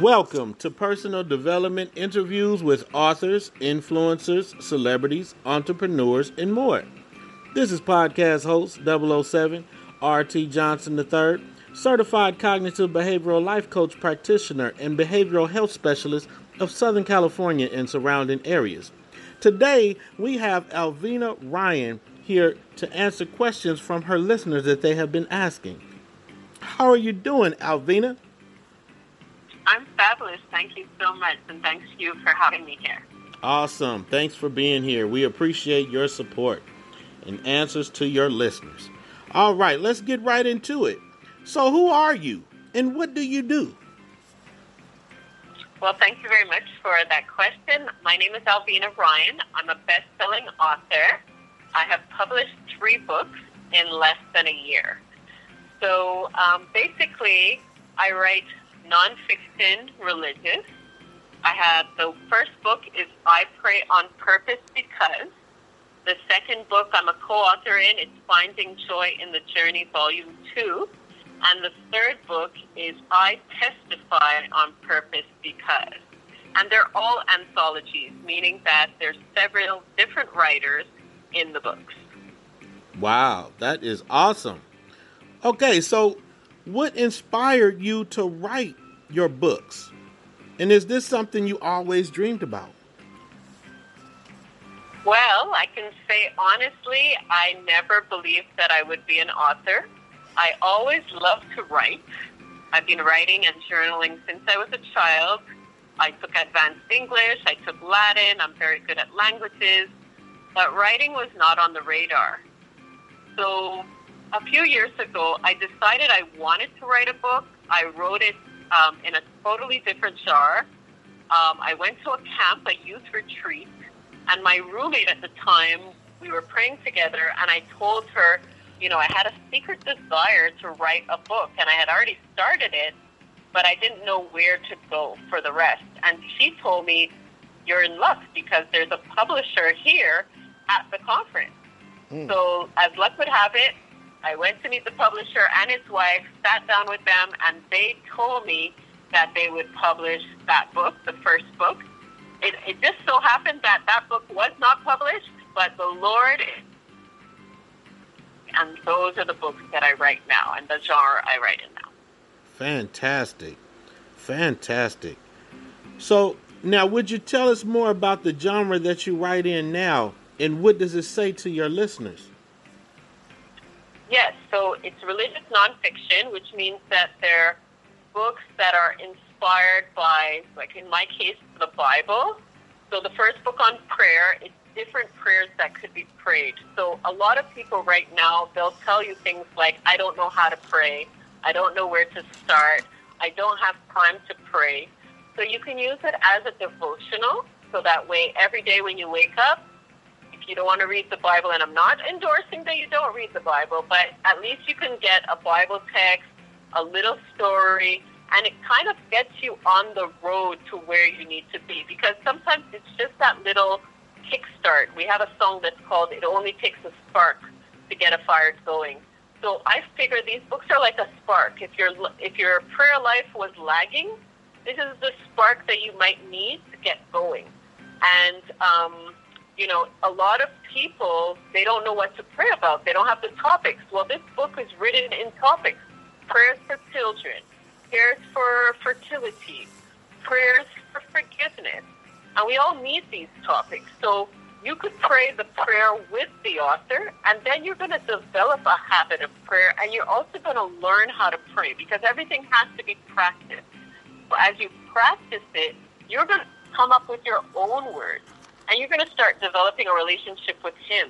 Welcome to personal development interviews with authors, influencers, celebrities, entrepreneurs, and more. This is podcast host 007 RT Johnson III, certified cognitive behavioral life coach practitioner and behavioral health specialist of Southern California and surrounding areas. Today, we have Alvina Ryan here to answer questions from her listeners that they have been asking. How are you doing, Alvina? I'm fabulous. Thank you so much, and thanks to you for having me here. Awesome. Thanks for being here. We appreciate your support and answers to your listeners. All right, let's get right into it. So, who are you and what do you do? Well, thank you very much for that question. My name is Alvina Ryan. I'm a best selling author. I have published three books in less than a year. So, um, basically, I write nonfiction religious. I have the first book is I Pray on Purpose Because. The second book I'm a co-author in, it's Finding Joy in the Journey, Volume 2. And the third book is I Testify on Purpose Because. And they're all anthologies, meaning that there's several different writers in the books. Wow, that is awesome. Okay, so what inspired you to write your books? And is this something you always dreamed about? Well, I can say honestly, I never believed that I would be an author. I always loved to write. I've been writing and journaling since I was a child. I took advanced English, I took Latin, I'm very good at languages, but writing was not on the radar. So a few years ago, I decided I wanted to write a book. I wrote it um, in a totally different genre. Um, I went to a camp, a youth retreat, and my roommate at the time, we were praying together, and I told her, you know, I had a secret desire to write a book, and I had already started it, but I didn't know where to go for the rest. And she told me, you're in luck because there's a publisher here at the conference. Mm. So, as luck would have it, I went to meet the publisher and his wife, sat down with them, and they told me that they would publish that book, the first book. It, it just so happened that that book was not published, but the Lord, and those are the books that I write now and the genre I write in now. Fantastic. Fantastic. So, now would you tell us more about the genre that you write in now and what does it say to your listeners? Yes, so it's religious nonfiction, which means that they're books that are inspired by, like in my case, the Bible. So the first book on prayer, it's different prayers that could be prayed. So a lot of people right now, they'll tell you things like, I don't know how to pray. I don't know where to start. I don't have time to pray. So you can use it as a devotional. So that way, every day when you wake up, you don't want to read the Bible, and I'm not endorsing that you don't read the Bible, but at least you can get a Bible text, a little story, and it kind of gets you on the road to where you need to be. Because sometimes it's just that little kickstart. We have a song that's called "It Only Takes a Spark to Get a Fire Going." So I figure these books are like a spark. If your if your prayer life was lagging, this is the spark that you might need to get going. And um, you know, a lot of people, they don't know what to pray about. They don't have the topics. Well, this book is written in topics. Prayers for children, prayers for fertility, prayers for forgiveness. And we all need these topics. So you could pray the prayer with the author, and then you're going to develop a habit of prayer, and you're also going to learn how to pray because everything has to be practiced. So as you practice it, you're going to come up with your own words and you're going to start developing a relationship with Him,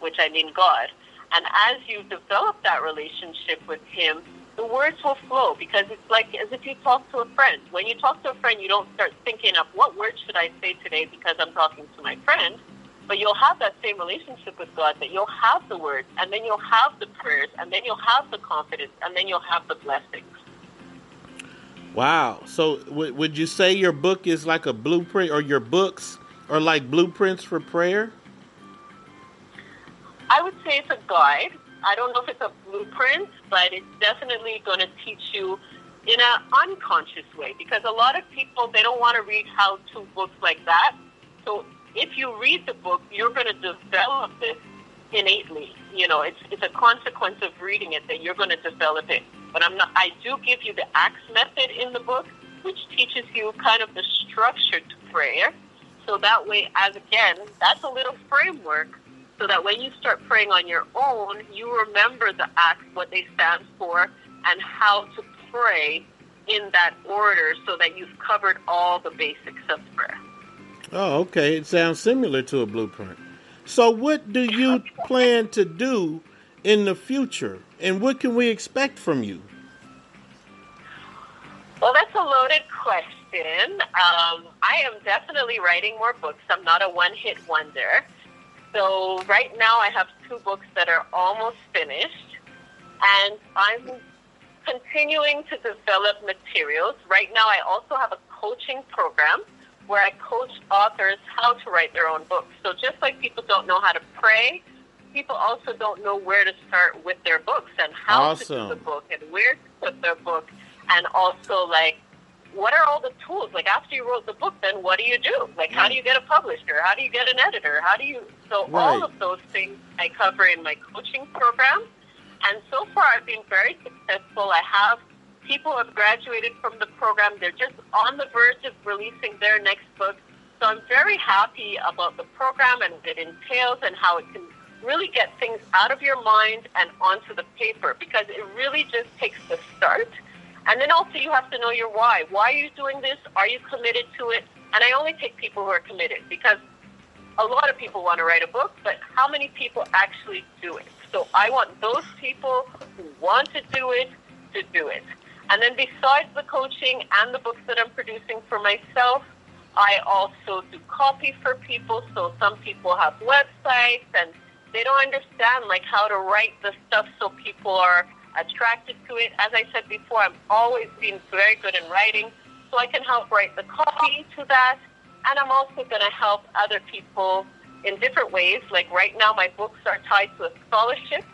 which I mean God. And as you develop that relationship with Him, the words will flow because it's like as if you talk to a friend. When you talk to a friend, you don't start thinking of what words should I say today because I'm talking to my friend. But you'll have that same relationship with God that you'll have the words, and then you'll have the prayers, and then you'll have the confidence, and then you'll have the blessings. Wow. So, w- would you say your book is like a blueprint, or your books or like blueprints for prayer? I would say it's a guide. I don't know if it's a blueprint, but it's definitely going to teach you in an unconscious way because a lot of people they don't want to read how-to books like that. So if you read the book, you're going to develop it innately. You know, it's it's a consequence of reading it that you're going to develop it. But I'm not. I do give you the ACTS method in the book, which teaches you kind of the structure to prayer. So that way, as again, that's a little framework so that when you start praying on your own, you remember the acts, what they stand for, and how to pray in that order so that you've covered all the basics of prayer. Oh, okay. It sounds similar to a blueprint. So, what do you plan to do in the future, and what can we expect from you? Well, that's a loaded question. Um, I am definitely writing more books. I'm not a one hit wonder. So, right now, I have two books that are almost finished, and I'm continuing to develop materials. Right now, I also have a coaching program where I coach authors how to write their own books. So, just like people don't know how to pray, people also don't know where to start with their books and how awesome. to do the book and where to put their book, and also like what are all the tools? Like after you wrote the book, then what do you do? Like how do you get a publisher? How do you get an editor? How do you? So right. all of those things I cover in my coaching program, and so far I've been very successful. I have people who have graduated from the program. They're just on the verge of releasing their next book. So I'm very happy about the program and what it entails and how it can really get things out of your mind and onto the paper because it really just takes the start and then also you have to know your why. Why are you doing this? Are you committed to it? And I only take people who are committed because a lot of people want to write a book, but how many people actually do it? So I want those people who want to do it to do it. And then besides the coaching and the books that I'm producing for myself, I also do copy for people. So some people have websites and they don't understand like how to write the stuff so people are attracted to it. As I said before, I've always been very good in writing, so I can help write the copy to that. And I'm also going to help other people in different ways. Like right now, my books are tied to a scholarship.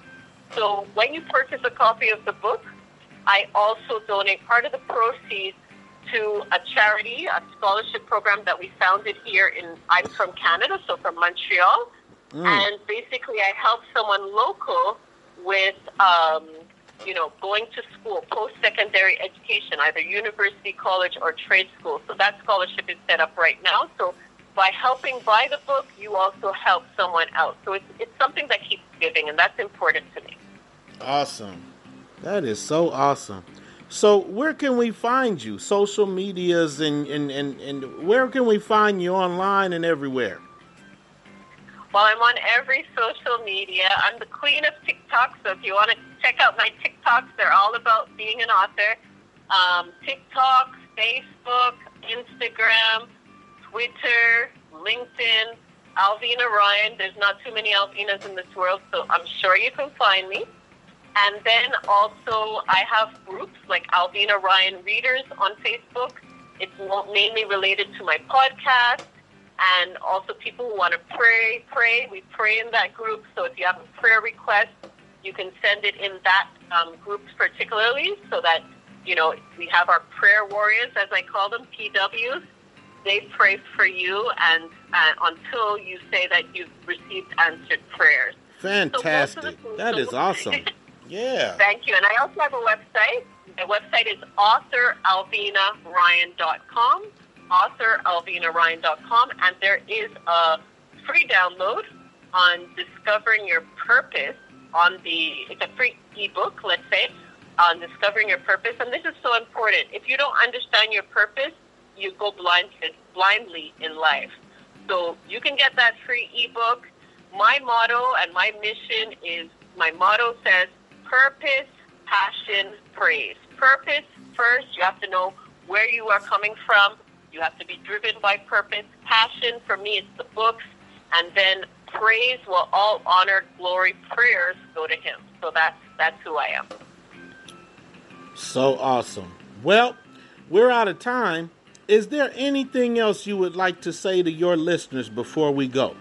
So when you purchase a copy of the book, I also donate part of the proceeds to a charity, a scholarship program that we founded here in, I'm from Canada, so from Montreal. Mm. And basically, I help someone local with um, you know, going to school, post-secondary education, either university, college, or trade school. So that scholarship is set up right now. So by helping buy the book, you also help someone else. So it's, it's something that keeps giving, and that's important to me. Awesome. That is so awesome. So where can we find you? Social medias and, and, and, and where can we find you online and everywhere? Well, I'm on every social media. I'm the queen of TikTok, so if you want to check out my TikToks, they're all about being an author. Um, TikTok, Facebook, Instagram, Twitter, LinkedIn, Alvina Ryan. There's not too many Alvinas in this world, so I'm sure you can find me. And then also, I have groups like Alvina Ryan Readers on Facebook. It's mainly related to my podcast and also people who want to pray, pray. We pray in that group. So if you have a prayer request, you can send it in that um, group particularly so that, you know, we have our prayer warriors, as I call them, PWs. They pray for you and uh, until you say that you've received answered prayers. Fantastic. So that is awesome. Yeah. Thank you. And I also have a website. My website is authoralvinaryan.com authoralvinaryan.com, and there is a free download on discovering your purpose on the it's a free ebook, let's say, on discovering your purpose. And this is so important. If you don't understand your purpose, you go blind blindly in life. So you can get that free ebook. My motto and my mission is my motto says purpose, passion, praise. Purpose first, you have to know where you are coming from you have to be driven by purpose. Passion, for me, it's the books. And then praise, will all honor, glory, prayers go to Him. So that's, that's who I am. So awesome. Well, we're out of time. Is there anything else you would like to say to your listeners before we go?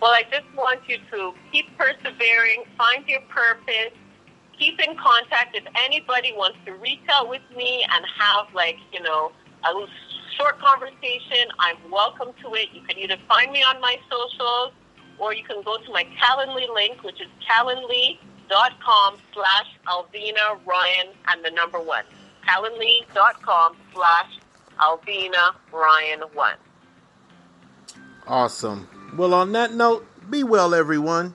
Well, I just want you to keep persevering, find your purpose, keep in contact. If anybody wants to reach out with me and have like, you know, a short conversation, I'm welcome to it. You can either find me on my socials or you can go to my Calendly link, which is calendly.com slash Alvina Ryan and the number one. Calendly.com slash Alvina Ryan one. Awesome. Well, on that note, be well, everyone.